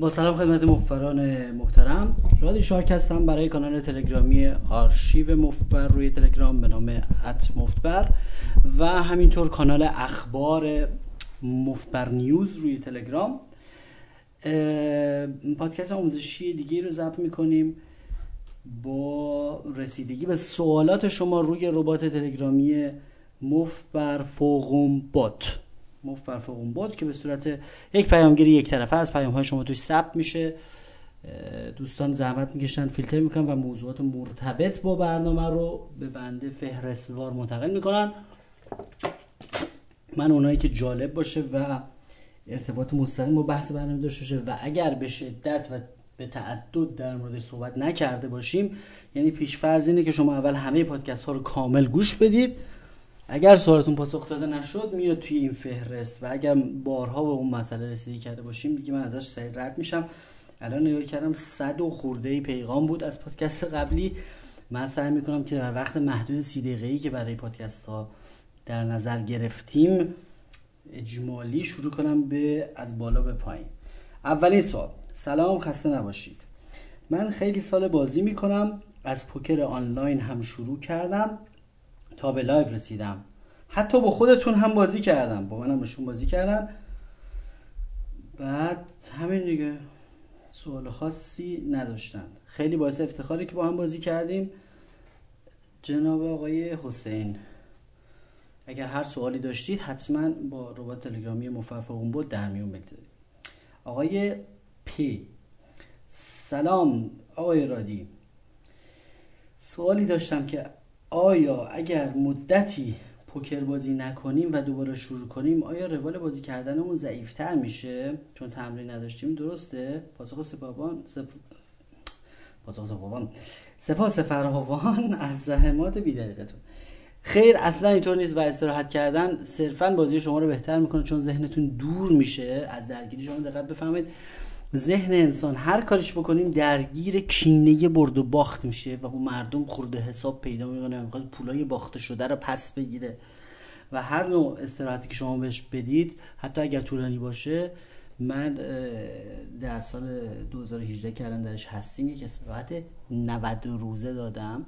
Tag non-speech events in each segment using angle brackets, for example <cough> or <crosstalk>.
با سلام خدمت مفبران محترم. رادی شارک هستم برای کانال تلگرامی آرشیو مفبر روی تلگرام به نام ات مفبر و همینطور کانال اخبار مفبر نیوز روی تلگرام. پادکست آموزشی دیگه رو ضبط می‌کنیم. با رسیدگی به سوالات شما روی ربات تلگرامی مفبر فوقم بات. مفت بر فوق بود که به صورت یک پیامگیری یک طرفه از پیام های شما توش ثبت میشه. دوستان زحمت می‌کشن فیلتر می‌کنن و موضوعات مرتبط با برنامه رو به بنده فهرستوار منتقل می‌کنن. من اونایی که جالب باشه و ارتباط مستقیم با بحث برنامه داشته باشه و اگر به شدت و به تعدد در مورد صحبت نکرده باشیم یعنی پیش فرض اینه که شما اول همه پادکست ها رو کامل گوش بدید. اگر سوالتون پاسخ داده نشد میاد توی این فهرست و اگر بارها به اون مسئله رسیدگی کرده باشیم دیگه من ازش سریع رد میشم. الان نگاه کردم صد و خورده پیغام بود از پادکست قبلی. من سعی می‌کنم که در وقت محدود سی دقیقه ای که برای پادکست ها در نظر گرفتیم اجمالی شروع کنم به از بالا به پایین. اولین سوال. سلام خسته نباشید. من خیلی سال بازی می‌کنم از پوکر آنلاین هم شروع کردم. تا به live رسیدم. حتی با خودتون هم بازی کردم. با منم بهشون بازی کردن. بعد همین دیگه سوال خاصی نداشتن. خیلی باعث افتخاری که با هم بازی کردیم. جناب آقای حسین اگر هر سوالی داشتید حتما با ربات تلگرامی مفتبر اون بود در میون بگذارید. آقای پی سلام آقای رادی. سوالی داشتم که آیا اگر مدتی پوکر بازی نکنیم و دوباره شروع کنیم آیا روال بازی کردنمون ضعیفتر میشه؟ چون تمرین نداشتیم درسته؟ پاسخ سپابان سپ... پاسخ سپابان سپاس فراوان از زحمات بیدقیقتون. خیر اصلا اینطور نیست و استراحت کردن صرفا بازی شما رو بهتر می‌کنه چون ذهنتون دور میشه. از درگیری شما دقت بفهمید ذهن انسان هر کاریش بکنیم درگیر کینه برد و باخت میشه و اون مردم خورده حساب پیدا می‌کنه می‌خواد پولای باخته شده رو پس بگیره. و هر نوع استراحتی که شما بهش بدید حتی اگر طولانی باشه من در سال 2018 کردن درش هستیم یک استراحت 90 روزه دادم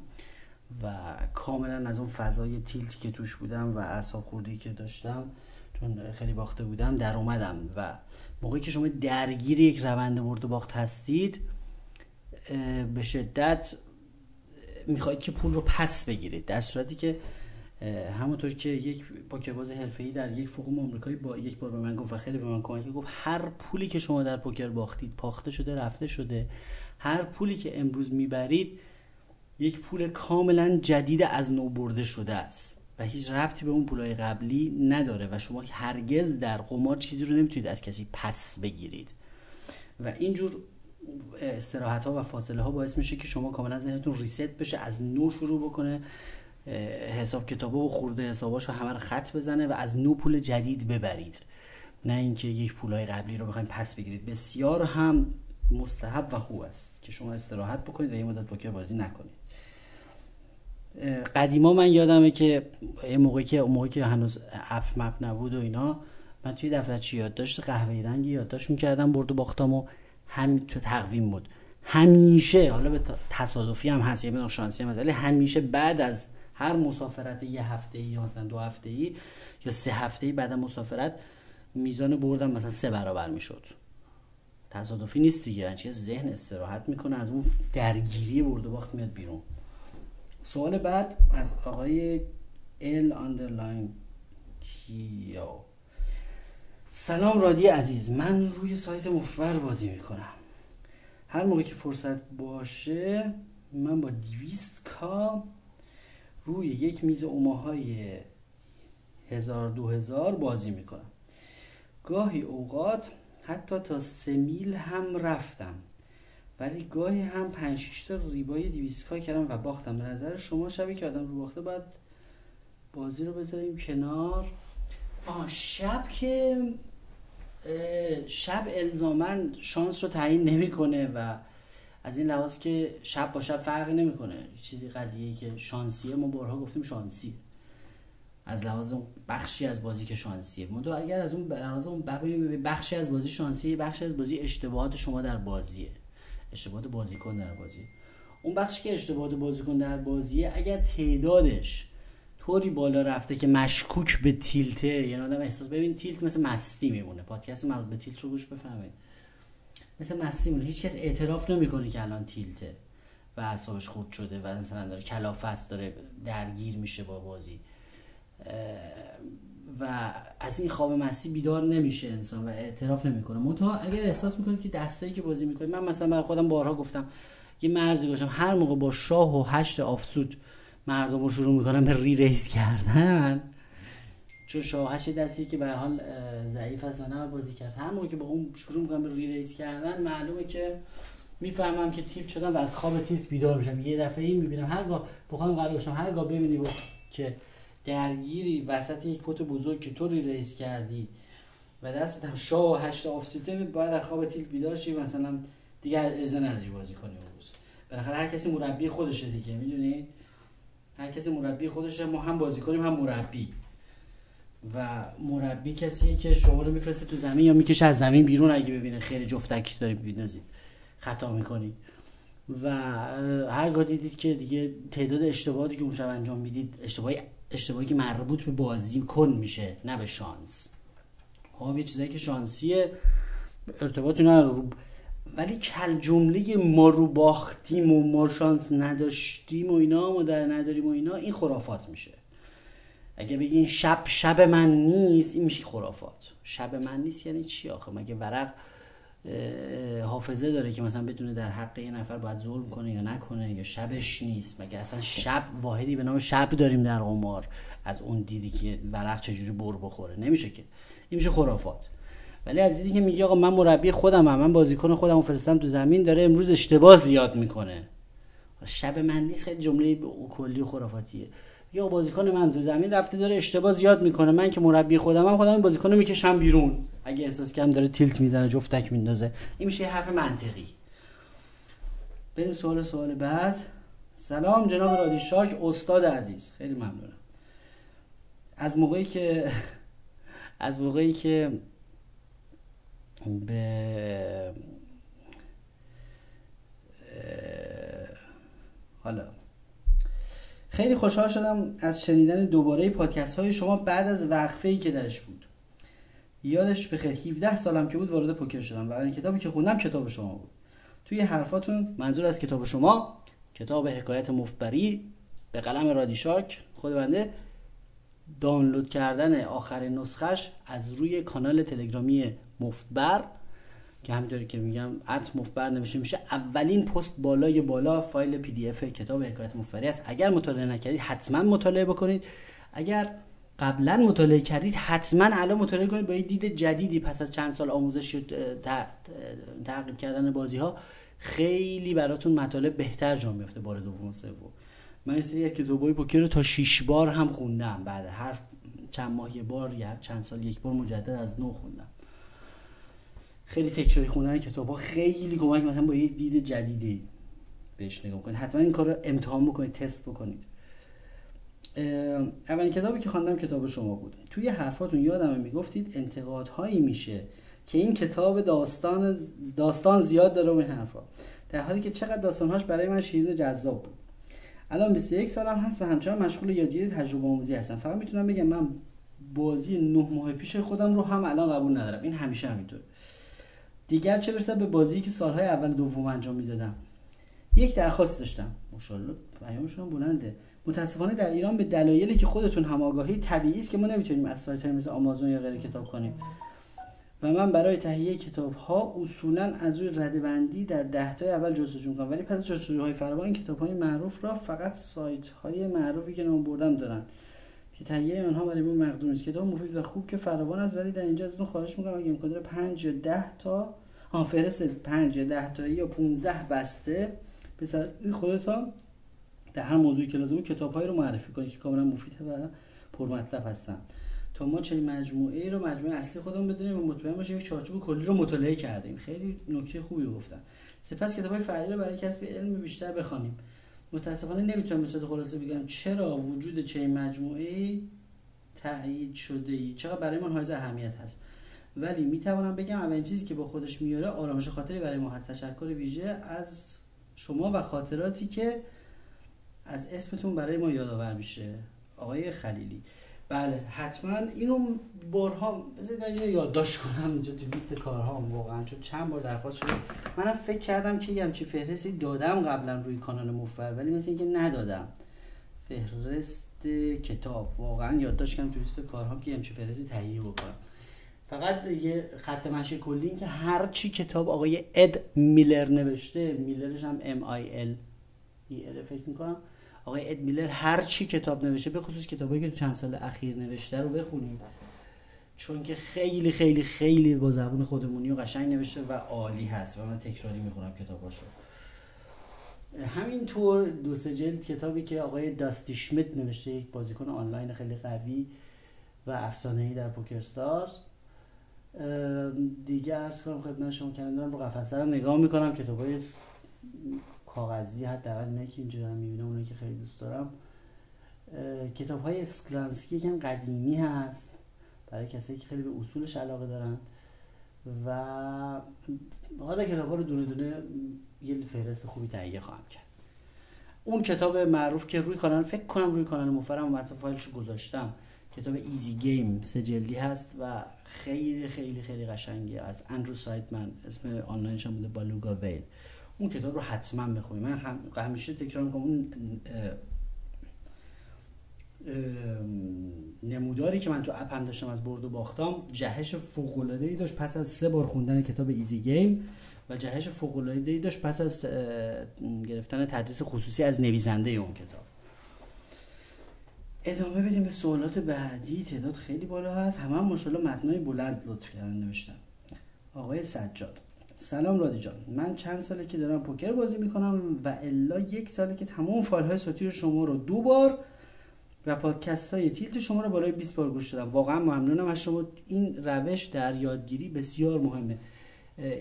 و کاملا از اون فضای تیلتی که توش بودم و اعصاب خوردی که داشتم چون خیلی باخته بودم در اومدم. و موقعی که شما درگیر یک روند برد و باخت هستید به شدت می‌خواهید که پول رو پس بگیرید. در صورتی که همونطور که یک پوکرباز حرفه‌ای در یک فوق آمریکایی با یک بار به من گفت و خیلی به من کمک گفت هر پولی که شما در پوکر باختید پاخته شده رفته شده هر پولی که امروز می‌برید یک پول کاملا جدید از نو برده شده است. و هیچ ربطی به اون پولای قبلی نداره و شما هرگز در قمار چیزی رو نمی‌تونید از کسی پس بگیرید. و اینجور استراحت ها و فاصله ها باعث میشه که شما کاملا ذهنتون ریست بشه از نو شروع بکنه حساب کتابه و خورده حساباش رو همه رو خط بزنه و از نو پول جدید ببرید. نه اینکه یک پولای قبلی رو بخواید پس بگیرید. بسیار هم مستحب و خوب است که شما استراحت بکنید و یه مدت پوکر بازی نکنید. قدیما من یادمه که یه موقعی که موقعی که هنوز اپ مپ نبود و اینا من توی دفترچه یادداشت قهوه‌ای رنگی یادداشت می‌کردم برد و باختم همین تو تقویم بود. همیشه حالا به تصادفی هم هست یه شانسی هم ولی همیشه بعد از هر مسافرت یه هفته ای یا مثلا دو هفته ای یا سه هفته ای بعد مسافرت میزان بردم مثلا سه برابر می‌شد. تصادفی نیست دیگه یعنی ذهن استراحت می‌کنه از اون درگیری برد و باخت میاد بیرون. سوال بعد از آقای L underline کیا سلام رادی عزیز من روی سایت مفتبر بازی می‌کنم. هر موقع که فرصت باشه من با دویست k روی یک میز اوماهای هزار دو هزار بازی می‌کنم. گاهی اوقات حتی تا سه mil هم رفتم. ولی گاهی هم 5 6 تا rebuy 200 کردم و باختم. به نظر شما شبی که آدم رو باخته باید بازی رو بذاریم کنار. آه شب که شب الزامن شانس رو تعیین نمی‌کنه و از این لحاظ که شب با شب فرقی نمی‌کنه. چیزی قضیه که شانسیه ما بارها گفتیم شانسی. از لحاظ اون بخشی از بازی که شانسیه. تو اگر از اون لحاظ اون بخشی از بازی شانسیه بخشی از بازی اشتباهات شما در بازیه. اشتباهات بازیکن در بازی. اون بخشی که اشتباهات بازیکن در بازیه اگر تعدادش طوری بالا رفته که مشکوک به تیلته یعنی آدم احساس ببین تیلت مثل مستی میمونه. پادکست مربوط به تیلت رو گوش بفهمید مثل مستی میمونه. هیچ کس اعتراف نمی‌کنه که الان تیلته و اعصابش خورد شده و مثلا داره کلافست داره درگیر میشه با بازی. و از این خواب مستی بیدار نمیشه انسان و اعتراف نمی‌کنه. منتها اگر احساس می‌کنید که دستایی که بازی می‌کنید من مثلا برای خودم بارها گفتم یه مرزی گذاشتم هر موقع با شاه و هشت offsuit مردم رو شروع می‌کنن به re-raise کردن چون شاه هشت دستی که به حال ضعیف است و نه بازی کرد. هر موقع که با اون شروع می‌کنن به re-raise کردن معلومه که می‌فهمم که تیپ شدم و از خواب تیپ بیدار میشم. یه دفعه این می‌بینم هرگاه بخوام قرار هرگاه ببینی که درگیری وسط یک pot بزرگ که تو raise کردی. و دست هم شاه و هشت offsuit ه باید از خواب tilt بیدار شی مثلا دیگه اجازه نداری بازی کنی اون روز. بالاخره هر کسی مربی خودشه دیگه می‌دونی؟ هر کسی مربی خودشه ما هم بازی کنیم هم مربی. و مربی کسیه که شما رو میفرسته تو زمین یا می‌کشه از زمین بیرون اگه ببینه خیلی جفتک داری بینازید خطا می‌کنید و هرگاه دیدید که دیگه تعداد اشتباهاتی که اون شب انجام می‌دید اشتباهی اشتباهی که مربوط به بازی کن میشه نه به شانس. خب یه چیزایی که شانسیه ارتباطی نداره. ولی کل جمله ما رو باختیم و ما شانس نداشتیم و اینا ما در نداریم و اینا این خرافات میشه. اگه بگین شب شب من نیست این میشه خرافات. شب من نیست یعنی چی آخه؟ مگه ورق حافظه داره که مثلا بدونه در حق یه نفر باید ظلم کنه یا نکنه یا شبش نیست. مگه اصلا شب واحدی به نام شب داریم در قمار از اون دیدی که ورق چجوری بر بخوره؟ نمیشه که. این میشه خرافات. ولی از دیدی که میگه آقا من مربی خودم هم. من بازیکن خودم رو فرستم تو زمین داره امروز اشتباه زیاد می‌کنه. شب من نیست خیلی جمله کلی و خرافاتیه. یا بازیکن من تو زمین رفته داره اشتباه زیاد می‌کنه. من که مربی خودم هم خودم بازیکن می‌کشم بیرون. اگه احساس کم داره تیلت می‌زنه جفتک میندازه. این میشه حرف منطقی. بریم سوال سوال بعد. سلام جناب رادی شارک استاد عزیز. خیلی ممنونم. از موقعی که <laughs> از موقعی که به حالا. خیلی خوشحال شدم از شنیدن دوباره پادکست های شما بعد از وقفه ای که درش بود. یادش بخیر 17 سالم که بود وارد پوکر شدم و کتابی که خوندم کتاب شما بود. توی حرفاتون منظور از کتاب شما کتاب حکایت مفتبری به قلم رادیشاک خود بنده دانلود کردن آخرین نسخش از روی کانال تلگرامی مفتبر که همینطوری که میگم at مفتبر نمیشه میشه. اولین پست بالای بالا فایل PDF کتاب حکایت مفتبری است. اگر مطالعه نکردید حتما مطالعه بکنید. اگر قبلا مطالعه کردید حتما الان مطالعه کنید با یه دید جدیدی پس از چند سال آموزش تعقیب کردن بازی ها خیلی براتون مطالب بهتر جا میفته بار دوم و سوم. من این سری از کتابای پوکر رو تا 6 بار هم خوندم. بعد هر چند ماه یه بار یا چند سال یک بار مجدد از نو خوندم. خیلی تکراری خوندن کتاب ها خیلی کمک مثلا با یه دید جدیدی بهش نگاه کنید. حتما این کار رو امتحان بکنید تست بکنید. اولین کتابی که خواندم کتاب شما بود. توی حرفاتون یادم می‌گفتید انتقادهایی میشه که این کتاب داستان داستان زیاد داره و این حرفا. در حالی که چقدر داستانهاش برای من شیرین و جذاب بود. الان 21 سالم هست و همچنان مشغول یادگیری تجربه آموزی هستم. فقط می‌تونم بگم من بازی نه ماه پیش خودم رو هم الان قبول ندارم. این همیشه همینطور دیگر چه برسه به بازی که سالهای اول دوم انجام می‌دادم. یک درخواست داشتم. ماشاءالله پیامشون بلنده. متاسفانه در ایران به دلایلی که خودتون هم آگاهی طبیعی است که ما نمی‌تونیم از سایت های مثل آمازون یا غیره کتاب کنیم. و من برای تهیه کتاب ها اصولا از روی رده بندی در ده تای اول جستجو می‌کنم ولی پس جستجوهای فراوان این کتاب های معروف را فقط سایت های معروفی که نام بردم دارن که تهیه آنها برای من مقدور نیست. کتاب مفید و خوب که فراوان است ولی در اینجا ازتون خواهش می‌کنم اگه امکان داره 5 یا 10 تا ها فرست 5 یا 10 تا یا 15 بسته. به سر خودتان در هر موضوعی که لازمه کتابهایی رو معرفی کنید که کاملا مفیده و پرمطلب هستن. تا ما چنین مجموعه رو مجموعه اصلی خودمون بدونیم و مطمئن باشیم یک چارچوب کلی رو مطالعه کردیم. خیلی نکته خوبی گفتن. سپس کتابهای فرعی رو برای کسب علم بیشتر بخوانیم. متاسفانه نمی‌تونم به خلاصه بگم چرا وجود چنین مجموعه تایید شده ای. چقدر برای من حائز اهمیت هست. ولی می‌توانم بگم اولین چیزی که با خودش میاره آرامش خاطری برای ما هست. تشکر ویژه از شما و خاطراتی که از اسمتون برای ما یادآور میشه. آقای خلیلی. بله حتما اینو بارها بذارید یه یادداشت کنم اینجا تو لیست کارهام واقعا چون چند بار درخواست شده. منم فکر کردم که یه همچی فهرستی دادم قبلا روی کانال مفبر ولی مثل اینکه ندادم. فهرست کتاب. واقعا یادداشت کردم تو لیست کارهام که همچی فهرستی تهیه بکنم. فقط یه خط مشی کلی که هر چی کتاب آقای اد میلر نوشته میلرش هم ام آی ال ای فکر می‌کنم. آقای اد میلر هر چی کتاب نوشته به خصوص کتابایی که تو چند سال اخیر نوشته رو بخونید چون که خیلی خیلی خیلی با زبون خودمونی و قشنگ نوشته و عالی هست و من تکراری می‌خونم کتاباشو. همینطور دو سه جلد کتابی که آقای داستی شمیت نوشته یک بازیکن آنلاین خیلی قوی و افسانه‌ای در پوکر ستارز. دیگه ارز کنم خدمت شما کردن رو قفسه رو نگاه می‌کنم کتابای کاغذی حداقل اینه که اینجا دارم می‌بینم اونایی که خیلی دوست دارم. کتاب های اسکلانسکی که قدیمی هست برای کسایی که خیلی به اصولش علاقه دارن. و حالا کتاب ها رو دونه دونه یه فهرست خوبی تهیه خواهم کرد. اون کتاب معروف که روی کانال فکر کنم روی کانال مفتبرم و فایلش رو گذاشتم. کتاب Easy Game سه جلدی هست و خیلی خیلی خیلی قشنگه. از اندرو سایدمن اسم آنلاینش هم بوده Baluga Whale اون کتاب رو حتما بخونید من همیشه تکرار می‌کنم اون نموداری که من تو اپم داشتم از برد و باختم جهش فوق العاده ای داشت پس از سه بار خوندن کتاب ایزی گیم و جهش فوق العاده ای داشت پس از گرفتن تدریس خصوصی از نویسنده اون کتاب. ادامه بدیم به سوالات بعدی. تعداد خیلی بالا هست. همه هم ماشاءالله متنای بلند لطف کردن نوشتن. آقای سجاد. سلام رادی جان. من چند ساله که دارم پوکر بازی می‌کنم و الا یک ساله که تمام فایل های صوتی شما رو دو بار و پادکست های تیلت شما رو بالای 20 بار گوش دادم. واقعا ممنونم از شما. این روش در یادگیری بسیار مهمه.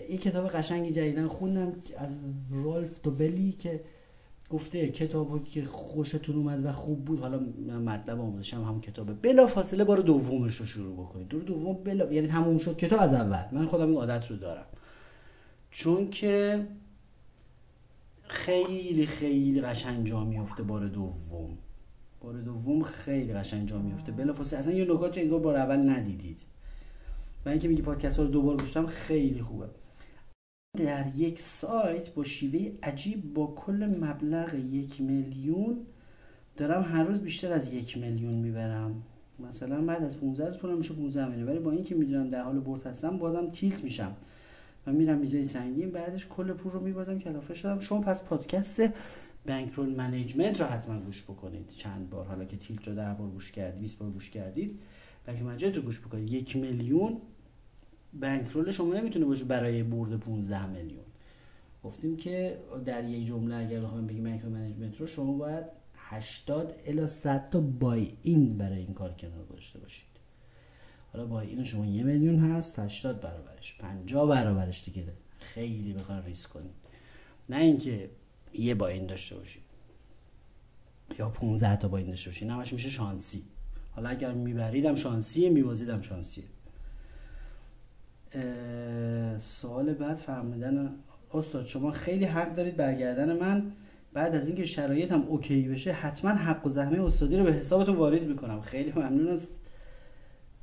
این کتاب قشنگی جدیدن خوندم از رالف دوبلی که گفته کتابی که خوشتون اومد و خوب بود. حالا مطلب آموزش هم همون کتابه. بلا فاصله بار دومش رو شروع بکنید. دور دوم بلا یعنی تموم شد کتاب از اول. من خودم این عادت رو دارم. چون که خیلی خیلی قشنگ جا میفته بار دوم. بار دوم خیلی قشنگ جا میفته بلافاصله اصلا یه نکات انگار بار اول ندیدید. و اینکه میگی پادکست ها رو دوبار گوشتم خیلی خوبه. در یک سایت با شیوه عجیب با کل مبلغ یک میلیون دارم هر روز بیشتر از یک میلیون می‌برم. مثلا بعد از 15 روز پولم میشه 15 میلیون. ولی با اینکه می‌دونم در حال برد هستم بازم تیلت میشم. و میرم میزای سنگین بعدش کل پول رو میبازم کلافه شدم. شما پس پادکست bankroll management رو حتما گوش بکنید. چند بار حالا که tilt رو ده بار گوش کردید 20 بار گوش کردید. bank management رو گوش بکنید. یک میلیون bankroll شما نمی‌تونه باشه برای برد 15 میلیون. گفتیم که در یک جمله اگر بخوایم بگیم bankroll management رو شما باید 80 الی 100 تا buy-in برای این کار کنار گذاشته باشید. حالا با اینو شما یه میلیون هست 80 برابرش. 50 برابرش دیگه. خیلی بخواد ریسک کنید. نه اینکه یه با این داشته باشید. یا 15 تا با این داشته باشید. همش میشه شانسی. حالا اگر میبریدم شانسیه میبازیدم شانسیه. سوال بعد فرمودن استاد شما خیلی حق دارید برگردن من. بعد از اینکه شرایطم اوکی بشه حتما حق و زحمه استادی رو به حسابتون واریز می‌کنم. خیلی ممنونم.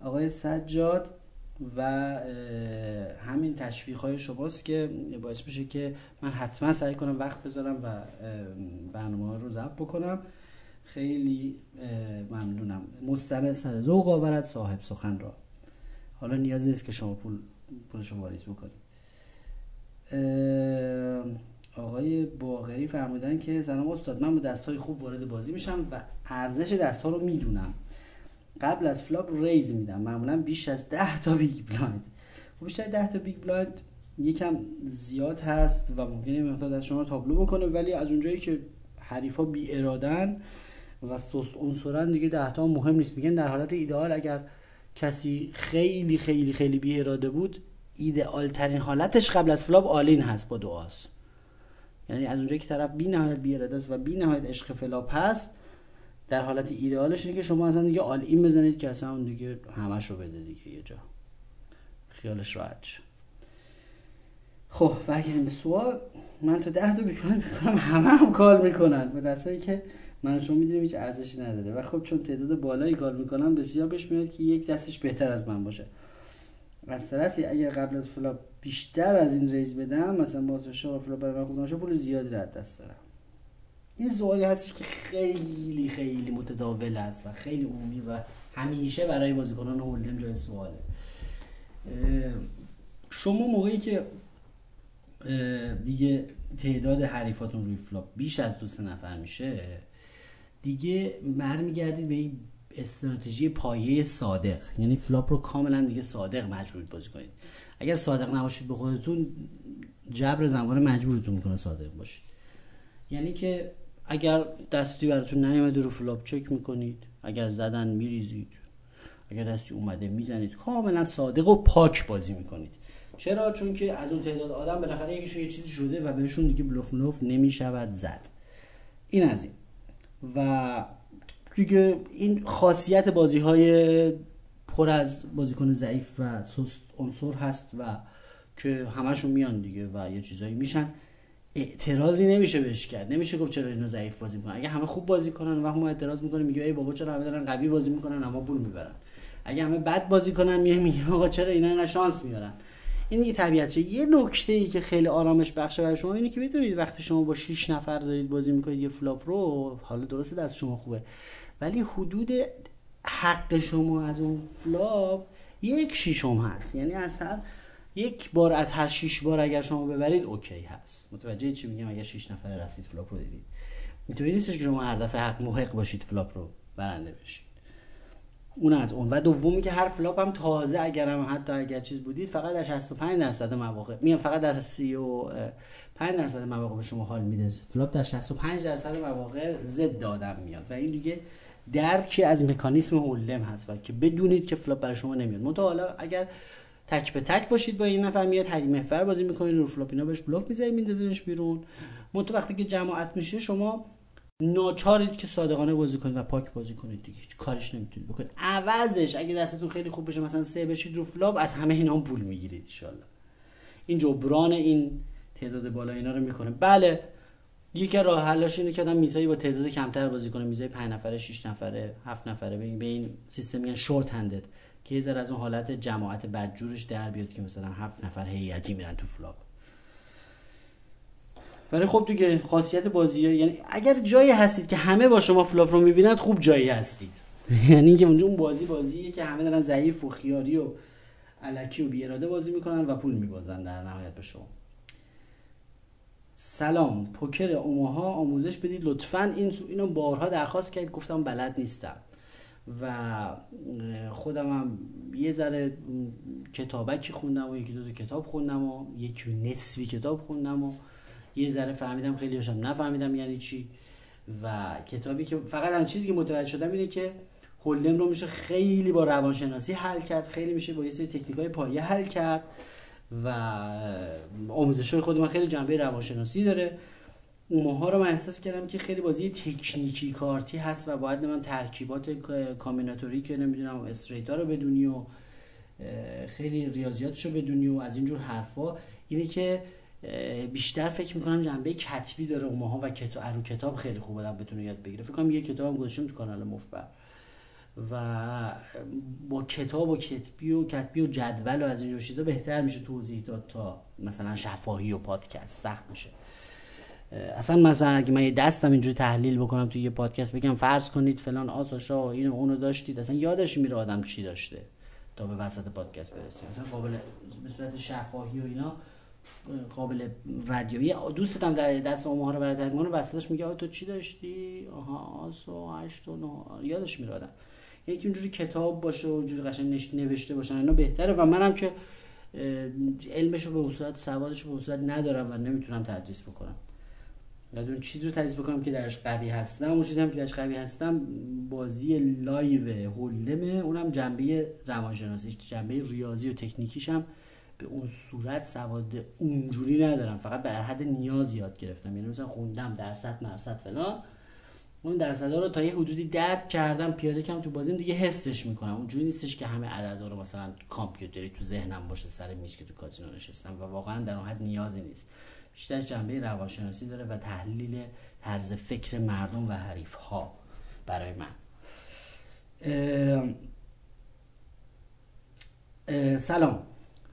آقای سجاد و همین تشویق های شماست که باعث میشه که من حتما سعی کنم وقت بذارم و برنامه رو ضبط بکنم. خیلی ممنونم. مستمع سر ذوق آورد صاحب سخن را. حالا نیاز نیست که شما پول پولشو واریز بکنید. آقای باغری فرمودن که سلام استاد من با دست های خوب وارد بازی میشم و ارزش دست ها رو می‌دونم. قبل از flop raise میدم. معمولا بیش از 10 تا big blind خب بیشتر 10 تا big blind یکم زیاد هست و ممکنه مقدار از شما تابلو بکنه ولی از اونجایی که حریفا بی ارادن و سست عنصرن دیگه 10 تا مهم نیست. میگن در حالت ایدئال اگر کسی خیلی خیلی خیلی بی اراده بود ایدئال ترین حالتش قبل از flop all-in هست با دعاست. یعنی از اونجایی که طرف بی نهایت بی اراده است و بی نهایت عشق flop هست در حالت ایدئالش اینه که شما اصلا دیگه all in بزنید که اصلا اون دیگه همش رو بده دیگه یه جا. خیالش راحت خب برگردیم به سوال. من تا ده دو بیکنم می‌کنم همه هم call می‌کنن. به دستایی که من شما می‌دونیم هیچ ارزشی نداره. و خب چون تعداد بالایی call می‌کنن بسیار بهش میاد که یک دستش بهتر از من باشه. از طرفی اگر قبل از flop بیشتر از این raise بدم مثلا باز شما flop برای من خودم پول زیادی رد دست دارم این سوالی هستش که خیلی خیلی متداول است و خیلی عمومی و همیشه برای بازیکنان Hold'em جای سواله. شما موقعی که دیگه تعداد حریفاتون روی flop بیش از دو سه نفر میشه دیگه برمیگردید به یک استراتژی پایه صادق. یعنی flop رو کاملا دیگه صادق مجبور بازی کنید. اگر صادق نباشید به خودتون جبر زمان مجبورتون می‌کنه صادق باشید. یعنی که اگر دستی براتون نیومده رو flop چک می‌کنید اگر زدن میریزید اگر دستی اومده می‌زنید کاملا صادق و پاک بازی می‌کنید. چرا؟ چون که از اون تعداد آدم بالاخره یکیشون یه چیزی شده و بهشون دیگه بلوف ملوف نمی‌شود زد. این از این. و دیگه این خاصیت بازی های پر از بازیکن ضعیف و سست عنصر هست و که همشون میان دیگه و یه چیزایی میشن. اعتراضی نمیشه بهش کرد. نمیشه گفت چرا اینا ضعیف بازی می‌کنن اگه همه خوب بازی کنن و ما اعتراض می‌کنیم میگه ای بابا چرا همه دارن قوی بازی می‌کنن اما پول می‌برن. اگه همه بد بازی کنن میگه میگه آقا چرا اینا اینا شانس میارن؟ این دیگه طبیعتشه یه نکته ای که خیلی آرامش بخشه برای شما اینه که بدونید وقتی شما با 6 نفر دارید بازی می‌کنید یه flop رو حالا درسته دست شما خوبه ولی حدود حق شما از اون flop یک شیشم هست. یعنی اصلا یک بار از هر شیش بار اگر شما ببرید اوکی هست. متوجه چی میگم؟ اگر شیش نفر رفتید flop رو دیدید. اینطوری نیستش که شما هر دفعه حق محق باشید flop رو برنده بشید. اون از اون. و دومی که هر flop هم تازه اگر هم حتی اگر چیز بودید فقط در 65 درصد مواقع میگم فقط در 35 درصد مواقع به شما حال میده. flop در 65 درصد مواقع ضد دادم میاد. و این دیگه درکی از مکانیسم Hold'em هست و که بدونید که flop برای شما نمیاد. منتها حالا اگر تک به تک باشید با این نفر میاد حریف محور بازی می‌کنید رو flop اینا بهش بلوف می‌زنید میندازینش بیرون. منتها وقتی که جماعت میشه شما ناچارید که صادقانه بازی کنید و پاک بازی کنید دیگه. هیچ کارش نمی‌تونید بکنید. عوضش اگه دستتون خیلی خوب بشه مثلا سه بشید رو flop از همه اینا هم پول می‌گیرید ان این جبران این تعداد بالا اینا رو می‌کنه. بله یکی راه حلش اینه که آدم میزایی با تعداد کمتر بازی کنه. میزای 5 نفره 6 نفره 7 نفره. به این سیستم میگن short handed که یه ذره از اون حالت جماعت بدجورش در بیاد که مثلا 7 نفر هیئتی میرن تو flop ولی خب دیگه خاصیت بازی ها یعنی اگر جایی هستید که همه با شما flop رو می‌بینند خوب جایی هستید. <laughs> یعنی اینکه اونجا اون بازی بازیه که همه دارن ضعیف و خیاری و الکی و بیاراده بازی می‌کنن و پول میبازن در نهایت به شما. سلام. پوکر اوماها آموزش بدید. لطفا این اینو بارها درخواست کرد. گفتم بلد نیستم. و خودم هم یه ذره کتابکی خوندم و یکی دو کتاب خوندم و یکی نصفی کتاب خوندم و یه ذره فهمیدم خیلی هاشم نفهمیدم یعنی چی. و کتابی که فقط هم چیزی که متوجه شدم اینه که هولم رو میشه خیلی با روانشناسی حل کرد. خیلی میشه با یه سری تکنیک های پایه حل کرد و آموزش های خود من خیلی جنبه روانشناسی داره. اونها رو من احساس کردم که خیلی بازی تکنیکی کارتی هست و باید من ترکیبات کامبیناتوری که نمی‌دونم استریتا رو بدونی و خیلی ریاضیاتش رو بدونی و از اینجور حرفا. اینه که بیشتر فکر می‌کنم جنبه کتبی داره اونها و کتاب ارو کتاب خیلی خوب آدم بتونه یاد بگیره. فکر کنم یه کتابم گذاشتم تو کانال مفبر. و با کتاب و کتبی و کتبی و جدول و از اینجور چیزا بهتر میشه توضیح داد تا مثلا شفاهی و پادکست. سخت میشه. اصلا مثلا اگه من یه دستم اینجوری تحلیل بکنم تو یه پادکست بگم فرض کنید فلان آساشا اینو اونو داشتید اصلا یادش میره آدم چی داشته تا به وسط پادکست برسیم. مثلا قابل به صورت شفاهی و اینا قابل رادیویی دوستت هم در دست اون رو برای ترجمه وسطش میگه تو چی داشتی؟ آها آسو هشت و نه. یادش میره آدم. یکی اونجوری کتاب باشه و اونجوری قشنگ نوشته باشن اینا بهتره. و منم که علمش رو به صورت سوادش رو به صورت ندارم و نمی‌تونم تدریس بکنم. و اون چیز رو تدریس بکنم که درش قوی هستم اون چیزی هم که درش قوی هستم بازی live Hold'em ه اونم جنبه روانشناسی جنبه ریاضی و تکنیکیش هم به اون صورت سواد اونجوری ندارم. فقط به حد نیاز یاد گرفتم. یعنی مثلا خوندم درصد مرصد فلان. اون درصدا رو تا یه حدودی درک کردم پیاده کم تو بازیم دیگه حسش می‌کنم. اونجوری نیستش که همه عددا رو مثلا کامپیوتری تو ذهنم باشه سر میز که تو کازینو نشستم و واقعا در اون حد نیازی نیست. بیشتر جنبه روانشناسی داره و تحلیل طرز فکر مردم و حریف ها برای من. سلام.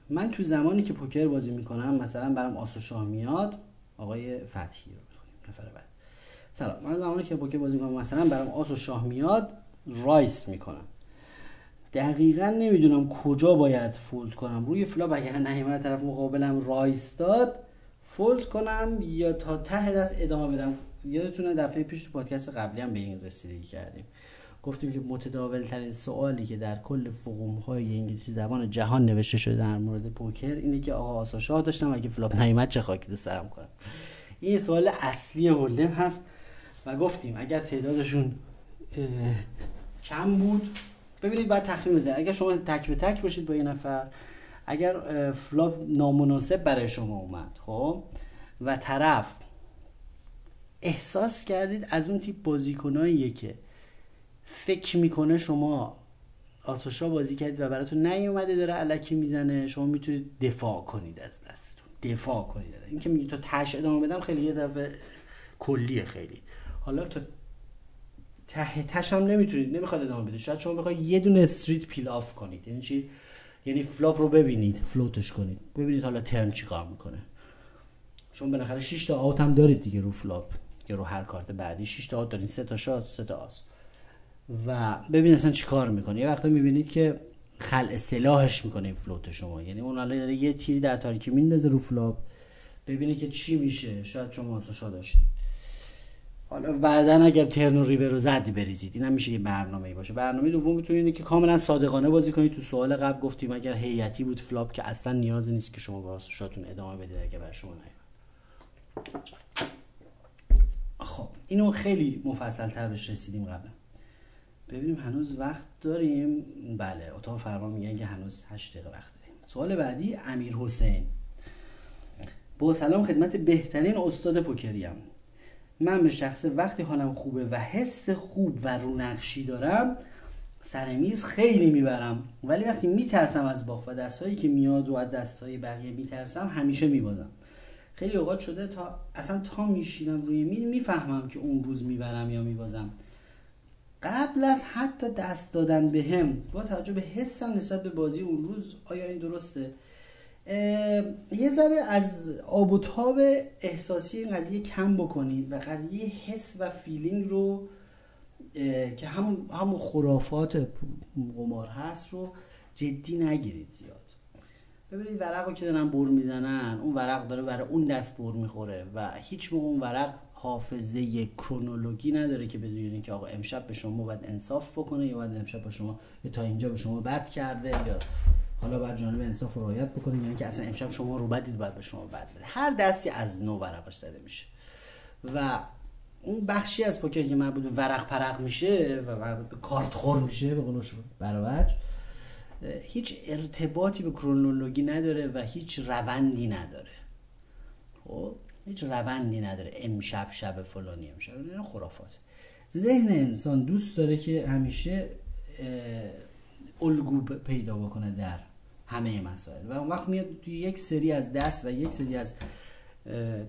من تو زمانی که پوکر بازی می‌کنم مثلا برام آس و شاه میاد آقای فتحی رو می‌خونیم نفر بعد. سلام. من زمانی که پوکر بازی می‌کنم مثلا برام آس و شاه میاد raise می‌کنم. دقیقا نمی‌دونم کجا باید fold کنم. روی flop اگر نیومد طرف مقابلم raise داد fold کنم یا تا ته دست ادامه بدم؟ یادتونه دفعه پیش تو پادکست قبلی هم به این رسیدگی کردیم. گفتیم که متداول ترین سوالی که در کل forum های انگلیسی زبان جهان نوشته شده در مورد پوکر اینه که آقا آس و شاه داشتم اگه flop نیومد چه خاکی تو سرم کنم؟ این سوال اصلی Hold'em هست و گفتیم اگر تعدادشون کم بود ببینید بعد تخمین بزنید اگر شما تک به تک باشید با این نفر اگر flop نامناسب برای شما اومد خب و طرف احساس کردید از اون تیپ بازیکناییه که فکر می‌کنه شما آس و شاه بازی کردید و براتون نیومده داره الکی می‌زنه شما می‌تونید دفاع کنید از دستتون دفاع کنید. اینکه میگی تا تش ادامه بدم خیلی یه دفعه کلیه خیلی. حالا تا ته تش هم نمی‌تونید نمی‌خواد ادامه بده. شاید شما بخواید یه دونه street peel off کنید. یعنی چی؟ یعنی flop رو ببینید float ش کنید. ببینید حالا turn چیکار می‌کنه. شما بالاخره 6 تا out هم دارید دیگه رو flop یا رو هر کارت بعدی. 6 تا out دارید 3 تا شاه 3 تا آس و ببینید اصلا چیکار می‌کنه. یه وقتا می‌بینید که خلع سلاحش می‌کنه این float شما. یعنی اون حالا داره یه تیری در تاریکی میندازه رو flop ببینید که چی میشه. شاید شما آس و شاه داشتید حالا بعدا اگر turn و river رو زدی بریزید. این هم میشه یه برنامه باشه. برنامه دوم می‌تونید که کاملا صادقانه بازی کنید. تو سوال قبل گفتیم اگر هیئتی بود flop که اصلا نیازی نیست که شما با شاتون ادامه بدید اگه بر شما نیاد. خب اینو خیلی مفصل تر بهش رسیدیم قبلا. ببینیم هنوز وقت داریم. بله اتاق فرمان میگن که هنوز 8 دقیقه وقت داریم. سوال بعدی امیر حسین. با سلام خدمت بهترین استاد پوکریم من به شخص وقتی حالم خوبه و حس خوب و رونقشی دارم سر میز خیلی می‌برم. ولی وقتی میترسم از باخت و دستهایی که میاد و از دستهای بقیه میترسم همیشه میبازم. خیلی اوقات شده تا اصلا تا میشینم روی میز می‌فهمم که اون روز می‌برم یا میبازم. قبل از حتی دست دادن به هم با توجه به حسم نسبت به بازی اون روز آیا این درسته؟ یه ذره از آب و تاب احساسی این قضیه کم بکنید و قضیه حس و feeling رو که همون همون خرافات قمار هست رو جدی نگیرید زیاد. ببینید ورق که دارن بر می‌زنن اون ورق داره برای اون دست بر می‌خوره و هیچ موقع اون ورق حافظه کرونولوژی نداره که بدونید که آقا امشب به شما باید انصاف بکنه یا باید امشب به شما تا اینجا به شما بد کرده یا حالا باید جانب انصاف رو رعایت بکنید یعنی که اصلا امشب شما رو بدید باید به شما بد بده. هر دستی از نو ورقش زده میشه. و اون بخشی از پوکر که مربوط به ورق پرق میشه و مربوط به کارت خور میشه به قولش برابر. هیچ ارتباطی به کرونولوژی نداره و هیچ روندی نداره. خب؟ هیچ روندی نداره. امشب شب فلانی امشب خرافات. ذهن انسان دوست داره که همیشه الگو پیدا بکنه در همه مسائل. و اون وقت میاد توی یک سری از دست و یک سری از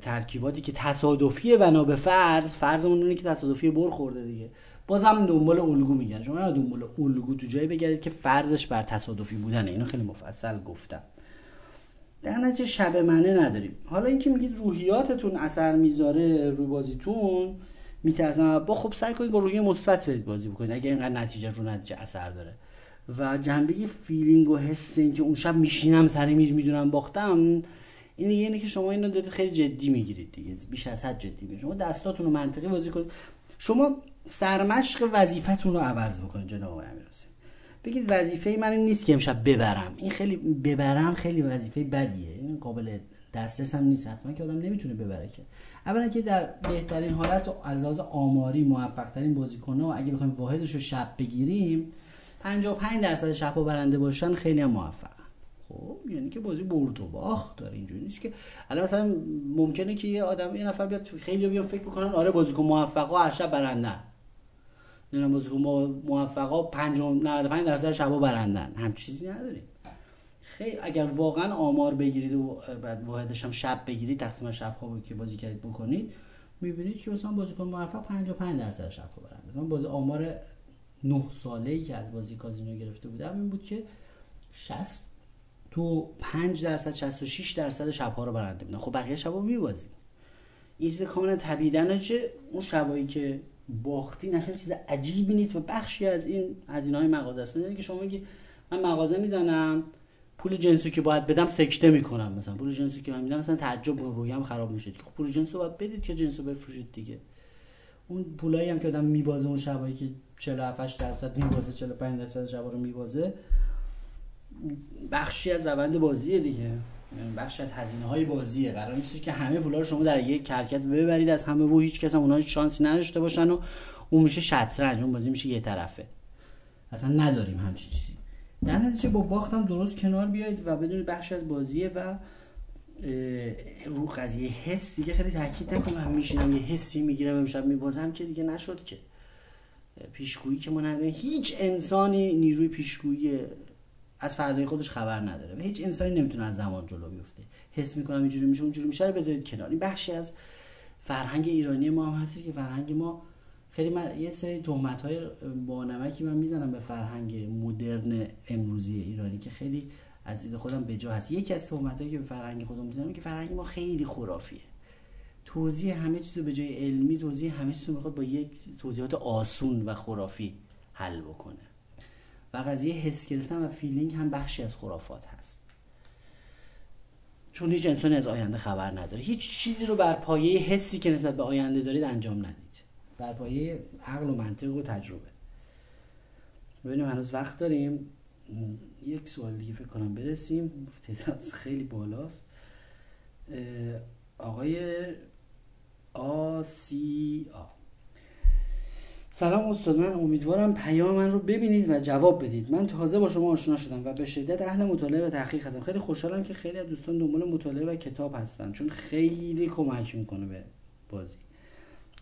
ترکیباتی که تصادفی بنا به فرض فرضمون اینه که تصادفی بر خورده دیگه. بازم دنبال الگو میگن. شما نه دنبال الگو تو جایی بگردید که فرضش بر تصادفی بودنه. اینو خیلی مفصل گفتم. در نتیجه شب منه نداریم. حالا اینکه میگید روحیاتتون اثر می‌ذاره روی بازیتون میترسم. با خب سعی کنید با روحیه مثبت برید بازی بکنید. اگه اینقدر نتیجه رو نتیجه اثر داره. و جنبه feeling و حس این که اون شب میشینم سر میز می‌دونم باختم این دیگه اینه که شما اینو دارید خیلی جدی می‌گیرید دیگه بیش از حد جدی می‌گیرید. شما دستاتون رو منطقی بازی کنید. شما سرمشق وظیفتون رو عوض بکنید جناب آقای امیرحسین. بگید وظیفه من این نیست که امشب ببرم. این خیلی ببرم خیلی وظیفه بدیه. این قابل دسترس هم نیست. حتما که آدم نمی‌تونه ببره که. اولا که در بهترین حالت و از آماری موفق ترین بازیکن‌ها اگه بخوایم واحدش رو شب بگیریم 55 درصد شب برنده باشن خیلی هم موفقن. خب یعنی که بازی برد و باخت داره اینجوری نیست که. الان مثلا ممکنه که یه آدم یه نفر بیاد خیلی بیان فکر بکنن آره بازیکن موفقا هر شب برندن. نه بازیکن موفقا 5 95 درصد شبا برندن. هم چیزی نداریم. خیلی اگر واقعا آمار بگیرید و بعد واحدش هم شب بگیرید تقسیم شب ها که بازی کردید بکنید می‌بینید که مثلا بازیکن موفق 55 درصد شب ها برند مثلا آمار 9 ساله ای که از بازی کازینو گرفته بودم این بود که 60 تو 5 درصد 66 درصد شب ها رو برنده بودن. خب بقیه شب ها میبازید این چیز کاملا طبیعی چه اون شبایی که باختی اصلا چیز عجیبی نیست و بخشی از این هزینه های مغازه است. که شما میگی من مغازه می‌زنم پول جنسی که باید بدم سکته می‌کنم مثلا. پول جنسی که من میدم مثلا تعجب رویم خراب میشه خب پول جنس رو باید بدید که جنس رو بفروشید دیگه. اون پولایی هم که آدم میبازه اون شبایی که 47 درصد میبازه 45 درصد شبا رو میبازه. بخشی از روند بازیه دیگه. یعنی بخشی از هزینه های بازیه. قرار نیست که همه پولا رو شما در یک کرکت ببرید. از همه و هیچ کس هم اونها شانسی نداشته باشن و اون میشه شطرنج اون بازی میشه یه طرفه. اصلا نداریم همچین چیزی. در نتیجه با باخت هم درست کنار بیایید و بدون بخش از بازیه و رو قضیه حس دیگه خیلی تاکید نکنم. من میشینم یه حسی می‌گیرم امشب میبازم که دیگه نشد که. پیشگویی که ما نداریم. هیچ انسانی نیروی پیشگویی از فردای خودش خبر نداره و هیچ انسانی نمی‌تونه از زمان جلو بیفته. حس می‌کنم اینجوری میشه اونجوری میشه رو بذارید کنار. این بخشی از فرهنگ ایرانی ما هم هستی که فرهنگ ما خیلی من یه سری تهمت های با نمکی من می‌زنم به فرهنگ مدرن امروزی ایرانی که خیلی از دید خودم به جا هست. یکی از تهمت که به فرهنگ خودم می‌زنم که فرهنگ ما خیلی خرافیه. توضیح همه چیز رو به جای علمی توضیح همه چیز رو می‌خواد با یک توضیحات آسون و خرافی حل بکنه. و قضیه حس گرفتن و فیلینگ هم بخشی از خرافات هست. چون هیچ انسانی از آینده خبر نداره. هیچ چیزی رو بر پایه حسی که نسبت به آینده دارید انجام ندید. بر پایه عقل و منطق و تجربه. ببینیم هنوز وقت داریم. یک سوال دیگه فکر کنم برسیم. تعداد خیلی بالاست. آقای آسی آ سلام استاد من امیدوارم پیام من رو ببینید و جواب بدید. من تازه با شما آشنا شدم و به شدت اهل مطالعه و تحقیق هستم. خیلی خوشحالم که خیلی از دوستان دنبال مطالعه و کتاب هستن چون خیلی کمک می‌کنه به بازی.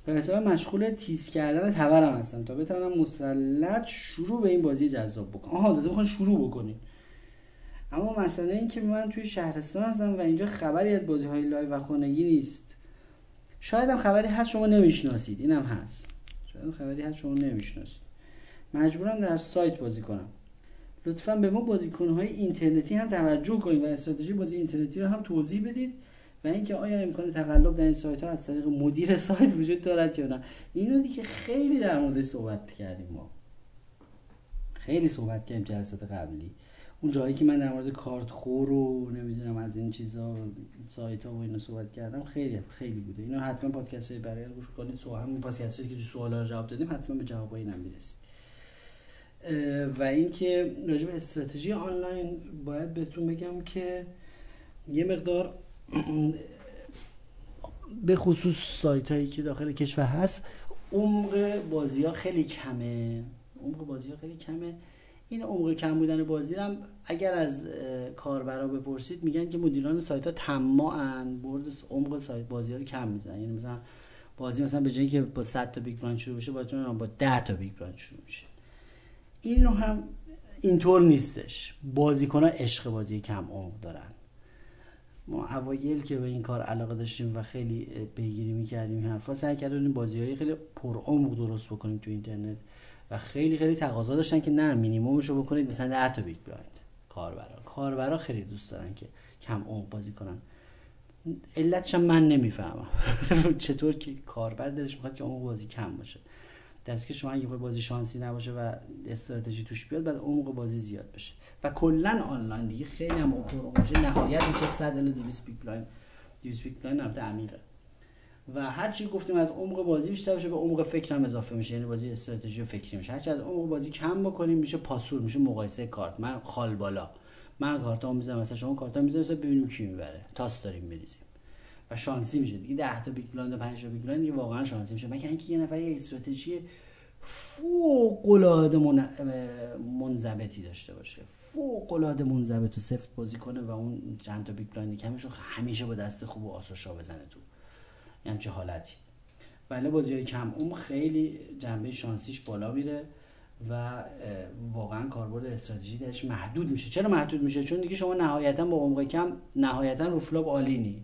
به حساب مشغول تیز کردن تبرم هستم تا بتونم مسلط شروع به این بازی جذاب بکنم. آها تازه می‌خوان شروع بکنین. اما مسئله این که من توی شهرستان هستم و اینجا خبری از بازی های live و خانگی نیست. شاید هم خبری هست شما نمی‌شناسید. اینم هست. شاید خبری هست شما نمی‌شناسید. مجبورم در سایت بازی کنم. لطفا به ما بازیکنهای اینترنتی هم توجه کنید و استراتژی بازی اینترنتی رو هم توضیح بدید و اینکه آیا امکان تقلب در این سایت ها از طریق مدیر سایت وجود دارد یا نه. اینو دیگه خیلی در موردش صحبت کردیم ما. خیلی صحبت کردیم جلسات قبلی. اون جایی که من در مورد کارت خور و نمی‌دونم از این چیزا سایت ها و اینو صحبت کردم خیلی خیلی بوده. اینو حتما پادکست های برای گوش کنید. سو همون پادکست که سوالا رو جواب دادیم حتما به جواب اینم می‌رسید. و اینکه راجع به استراتژی آنلاین باید بهتون بگم که یه مقدار <clears throat> به خصوص سایت هایی که داخل کشور هست عمق بازی ها خیلی کمه. عمق بازی ها خیلی کمه. این عمق کم بودن بازی هم اگر از کاربرا بپرسید میگن که مدیران سایت ها طماعن برد عمق سایت بازی ها رو کم می‌زنن. یعنی مثلا بازی مثلا به جایی که با 100 تا big شروع بشه با 10 تا big شروع میشه. این رو هم اینطور نیستش. بازیکن ها عشق بازی کم عمق دارن. ما اوایل که به این کار علاقه داشتیم و خیلی پیگیری می‌کردیم حرفا سعی کردیم بازی های خیلی پرعمق درست بکنیم تو اینترنت. و خیلی خیلی تقاضا داشتن که نه مینیممش رو بکنید مثلا 10 تا big blind کاربرا. کاربرا خیلی دوست دارن که کم عمق بازی کنن. علتش من نمی‌فهمم. <laughs> چطور که کاربر دلش می‌خواد که عمق بازی کم باشه. درسته که شما اگه بازی شانسی نباشه و استراتژی توش بیاد بعد عمق بازی زیاد بشه. و کلا آنلاین دیگه خیلی هم اوپر نهایت میشه 100 الی 200 big blind 200 big blind البته عمیقه و هر چی گفتیم از عمق بازی بیشتر بشه به عمق فکر هم اضافه میشه. یعنی بازی استراتژی و فکری میشه. هر چی از عمق بازی کم بکنیم میشه پاسور میشه مقایسه کارت. من خال بالا. من کارتا می‌ذارم مثلا شما کارتا می‌ذارید مثلا ببینیم کی می‌بره. تاس داریم بریزیم و شانسی میشه. دیگه 10 تا big blind و 5 تا big blind دیگه واقعا شانسی میشه. مگر اینکه یه نفر یه استراتژی فوق العاده منضبطی داشته باشه. فوق العاده منضبط و سفت بازی کنه و اون چند تا big blind کمش همیشه با دست خوب و آس و شاه بزنه تو. یعنی چه حالتی. ولی بازی های کم. اون خیلی جنبه شانسیش بالا میره و واقعا کاربرد استراتژی درش محدود میشه. چرا محدود میشه؟ چون دیگه شما نهایتا با عمق کم نهایتا رو flop all in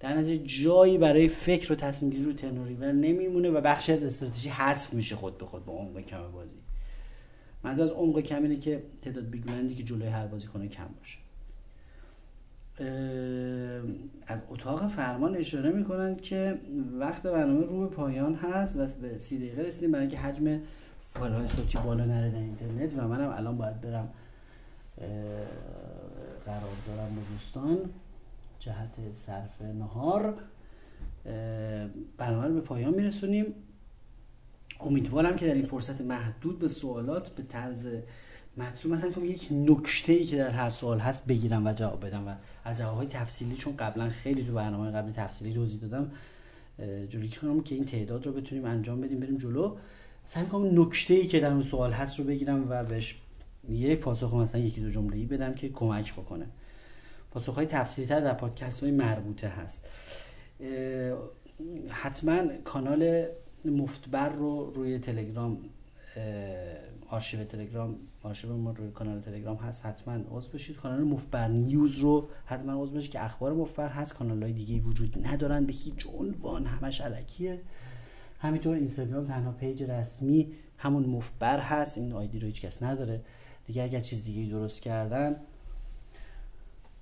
در نتیجه جایی برای فکر و تصمیم گیری رو turn نمیمونه و بخشی از استراتژی حذف میشه خود به خود با عمق کم بازی. منظور از عمق کم که تعداد big که جلوی هر بازی کنه کم باشه. از اتاق فرمان اشاره می‌کنن که وقت برنامه رو به پایان هست و به سی دقیقه رسیدیم برای اینکه حجم فایل های صوتی بالا نره در اینترنت و منم الان باید برم قرار دارم با دوستان جهت صرف نهار. برنامه رو به پایان میرسونیم. امیدوارم که در این فرصت محدود به سوالات به طرز مطلوب مثلا که یک نکته ای که در هر سوال هست بگیرم و جواب بدم و از جوابهای تفصیلی چون قبلا خیلی تو برنامه قبلی تفصیلی توضیح دادم جوری کنم که این تعداد رو بتونیم انجام بدیم بریم جلو. سعی کنم نکته ای که در اون سوال هست رو بگیرم و بهش یک پاسخ مثلا یکی دو جمله ای بدم که کمک بکنه. پاسخ های تفصیلی تر در پادکست های مربوطه هست. حتما کانال مفتبر رو روی تلگرام آرشیو تلگرام آرشیو ما روی کانال تلگرام هست حتما عضو بشید. کانال مفتبر نیوز رو حتما عضو بشید که اخبار مفتبر هست. کانال های دیگه وجود ندارن. به هیچ عنوان همش الکیه. همینطور اینستاگرام تنها page رسمی همون مفتبر هست. این آیدی رو هیچ کس نداره. دیگه اگر چیز دیگه درست کردن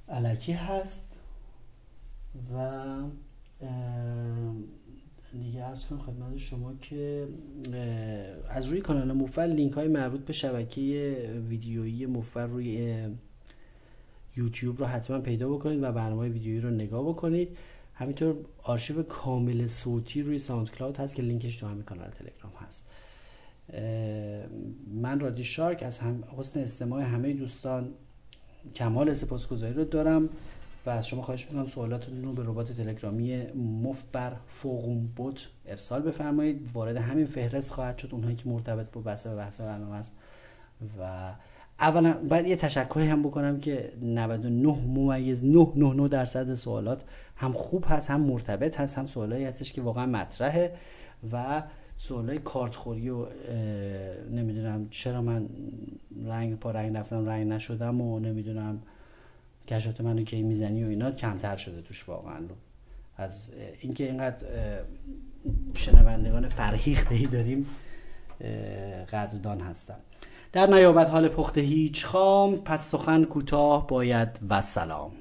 الکی هست. و دیگه عرض کنم خدمت شما که از روی کانال مفتبر لینک های مربوط به شبکه ویدیویی مفتبر روی یوتیوب رو حتما پیدا بکنید و برنامه ویدیویی رو نگاه بکنید. همینطور آرشیو کامل صوتی روی SoundCloud هست که لینکش تو همین کانال تلگرام هست. من رادی شارک از هم حسن استماع همه دوستان کمال سپاسگزاری رو دارم. و از شما خواهش می‌کنم سوالاتتون رو به ربات تلگرامی مفت بر فوقوم بوت ارسال بفرمایید. وارد همین فهرست خواهد شد اونهایی که مرتبط با بحث بحث برنامه است. و اولا باید یه تشکری هم بکنم که 99 ممیز 999 درصد سوالات هم خوب هست هم مرتبط هست هم سوالایی هستش که واقعا مطرحه و سوالای کارتخوری و نمی‌دونم چرا من رنگ پا رنگ رفتم رنگ نشدم و نمی‌دونم کشات منو کی می‌زنی و اینا کمتر شده توش واقعا. از اینکه اینقدر شنوندگان فرهیخته ای داریم قدردان هستم. در نیابت حال پخته هیچ خام پس سخن کوتاه باید و سلام.